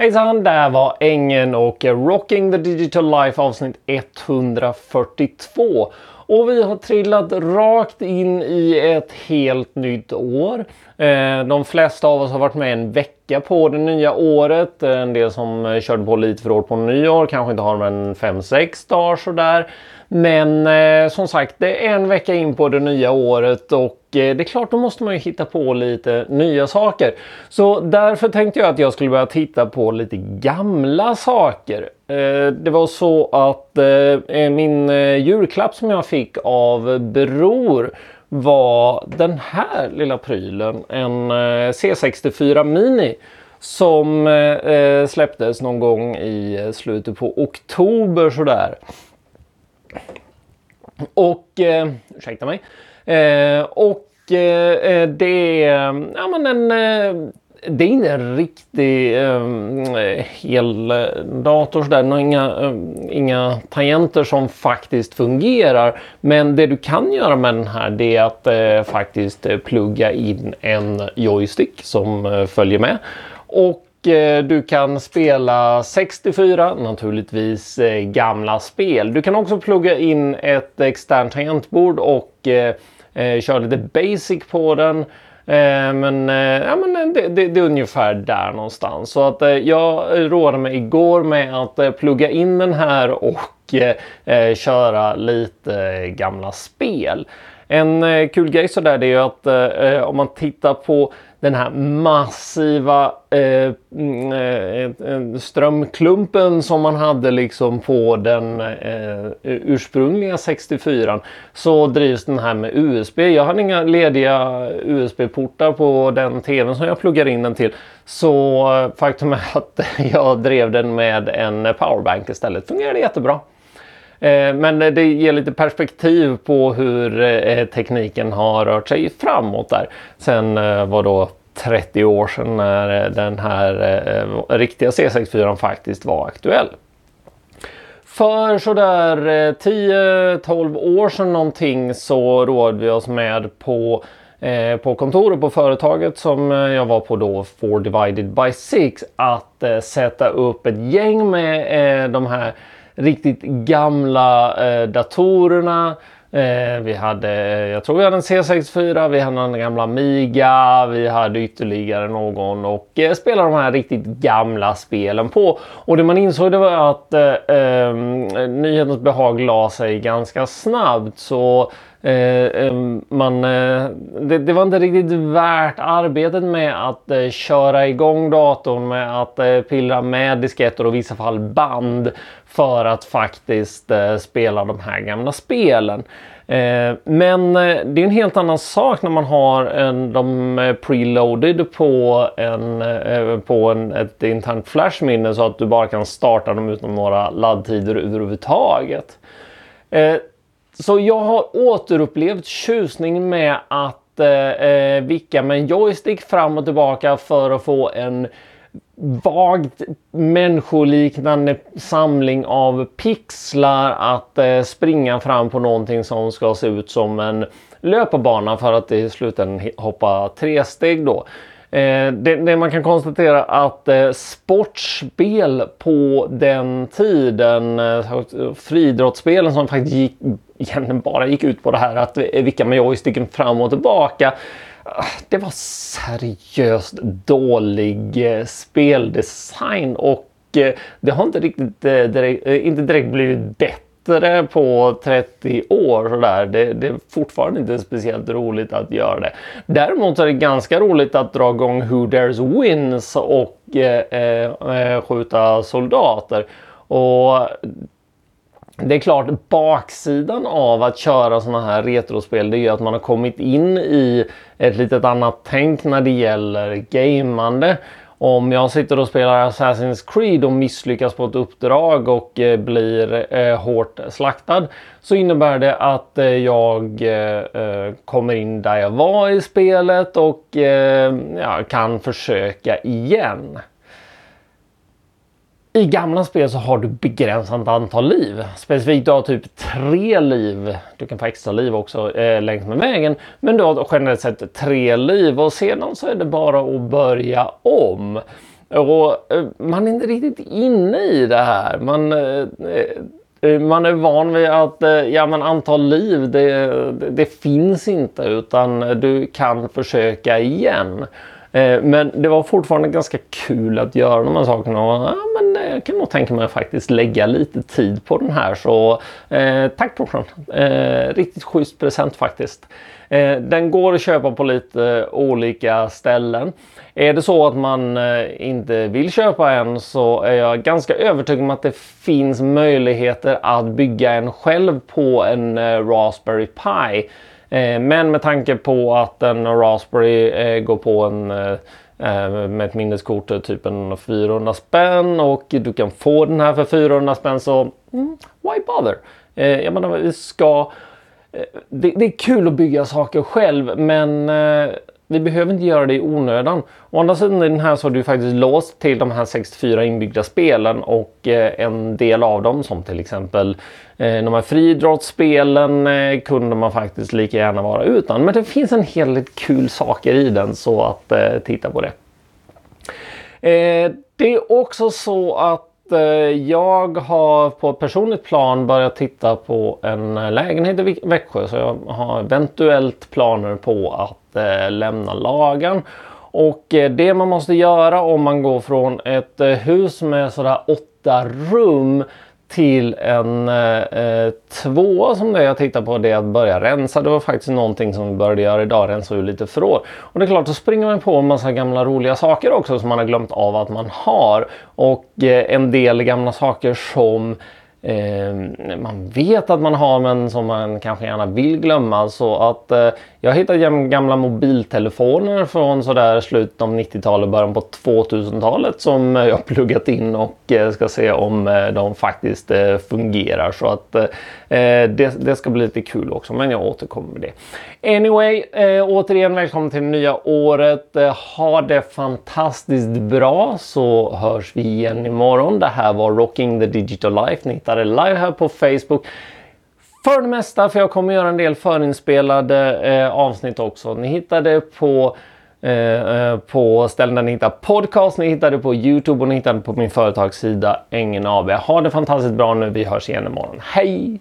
Hejsan, där var Ängen och Rocking the Digital Life avsnitt 142. Och vi har trillat rakt in i ett helt nytt år. Eh, de flesta av oss har varit med en vecka på det nya året. En del som körde på lite för hårt på nyår kanske inte har mer än 5-6 dagar sådär. Men eh, som sagt, det är en vecka in på det nya året och eh, det är klart, då måste man ju hitta på lite nya saker. Så därför tänkte jag att jag skulle börja titta på lite gamla saker. Eh, det var så att eh, min eh, julklapp som jag fick av Bror var den här lilla prylen. En eh, C64 Mini som eh, eh, släpptes någon gång i eh, slutet på oktober sådär. Och, eh, ursäkta mig. Eh, och eh, det är ja, men en, det är ingen riktig ehm, eh, hel dator sådär. Inga, eh, inga tangenter som faktiskt fungerar. Men det du kan göra med den här det är att eh, faktiskt eh, plugga in en joystick som eh, följer med. Och Eh, du kan spela 64, naturligtvis eh, gamla spel. Du kan också plugga in ett externt tangentbord och eh, eh, köra lite basic på den. Eh, men, eh, ja, men eh, det, det, det, är ungefär där någonstans. Så att eh, jag rådde mig igår med att plugga in den här och köra lite gamla spel. En eh, kul grej sådär det är ju att eh, eh, om man tittar på den här massiva eh, mm, strömklumpen som man hade liksom på den eh, ursprungliga 64 så drivs den här med USB. Jag hade inga lediga USB-portar på den tvn som jag pluggar in den till. Så faktum är att jag drev den med en powerbank istället. Fungerade jättebra. Eh, men det ger lite perspektiv på hur eh, tekniken har rört sig framåt där. Sen eh, var då 30 år sedan när den här riktiga C64 faktiskt var aktuell. För sådär 10-12 år sedan någonting så rådde vi oss med på på kontoret på företaget som jag var på då, 4 divided by 6, att sätta upp ett gäng med de här riktigt gamla eh, datorerna. Eh, vi hade, jag tror vi hade en C64, vi hade en gamla Amiga, vi hade ytterligare någon och eh, spelade de här riktigt gamla spelen på. Och det man insåg det var att eh, eh, nyhetens behag la sig ganska snabbt. Så Eh, man, eh, det, det, var inte riktigt värt arbetet med att eh, köra igång datorn med att pilla pillra med disketter och i vissa fall band för att faktiskt spela de här gamla spelen. Men det är en helt annan sak när man har en, de preloaded på, en, på en, ett internt flashminne så att du bara kan starta dem utan några laddtider överhuvudtaget. Så jag har återupplevt tjusningen med att eh, eh vicka med en joystick fram och tillbaka för att få en vagt människoliknande samling av pixlar att eh, springa fram på någonting som ska se ut som en löparbana för att i slutändan hoppa tre steg då. Eh, det, det, man kan konstatera att eh, sportspel på den tiden, eh, friidrottsspelen som faktiskt gick, egentligen bara gick ut på det här att eh, vicka med joysticken fram och tillbaka. Ah, det var seriöst dålig eh, speldesign och eh, det har inte riktigt eh, direkt, eh, inte direkt blivit bättre bättre på 30 år. Sådär. Det, det, är fortfarande inte speciellt roligt att göra det. Däremot är det ganska roligt att dra igång Who Dares Wins och eh, eh, eh skjuta soldater. Och det är klart, baksidan av att köra sådana här retrospel det är ju att man har kommit in i ett litet annat tänk när det gäller gamande. Om jag sitter och spelar Assassin's Creed och misslyckas på ett uppdrag och eh, blir eh, hårt slaktad så innebär det att eh, jag eh, eh kommer in där jag var i spelet och eh, ja, kan försöka igen. I gamla spel så har du begränsat antal liv. Specifikt du har typ tre liv. Du kan få extra liv också eh, längs med vägen. Men du har generellt sett tre liv och sedan så är det bara att börja om. Och eh, man är inte riktigt inne i det här. Man, eh, eh man är van vid att eh, ja, men antal liv det, det, det finns inte utan du kan försöka igen. Eh, men det var fortfarande ganska kul att göra de här sakerna. Och, ja, men jag kan nog tänka mig att faktiskt lägga lite tid på den här. Så eh, tack brorsan! Eh, riktigt schysst present faktiskt. Eh, den går att köpa på lite olika ställen. Är det så att man eh, inte vill köpa en så är jag ganska övertygad om att det finns möjligheter att bygga en själv på en eh, Raspberry Pi. Eh, men med tanke på att en Raspberry eh, går på en Eh, med ett minneskort typ en 400 spänn och du kan få den här för 400 spänn så mm, why bother? Eh, jag menar vi ska eh, det, det, är kul att bygga saker själv men eh, vi behöver inte göra det i onödan. Å andra sidan i den här så har du faktiskt låst till de här 64 inbyggda spelen och eh, en del av dem som till exempel eh, de här friidrottsspelen eh, kunde man faktiskt lika gärna vara utan. Men det finns en hel del kul saker i den så att titta på det. Det är också så att jag har på ett personligt plan börjat titta på en lägenhet i Växjö så jag har eventuellt planer på att Eh, lämna lagen. Och eh, det man måste göra om man går från ett eh, hus med sådär åtta rum till en eh, tvåa som det jag tittar på det är att börja rensa. Det var faktiskt någonting som vi började göra idag, rensa ur lite förråd. Och det är klart, då springer man på en massa gamla roliga saker också som man har glömt av att man har. Och eh, en del gamla saker som eh, Eh, man vet att man har men som man kanske gärna vill glömma. Så att eh, jag hittade gamla mobiltelefoner från sådär slutet av 90-talet, början på 2000-talet som jag pluggat in och eh, ska se om eh, de faktiskt eh, fungerar. Så att eh, det, det, ska bli lite kul också, men jag återkommer med det. Anyway, eh, återigen välkommen till det nya året. Eh, ha det fantastiskt bra så hörs vi igen imorgon. Det här var Rocking the Digital Life. Ni live här på Facebook. För det mesta, för jag kommer göra en del förinspelade eh, avsnitt också. Ni hittar det på, eh, eh på ställen där ni hittar podcast, ni hittar det på Youtube och ni hittar det på min företagssida Engen AB. Ha det fantastiskt bra nu, vi hörs igen imorgon. Hej!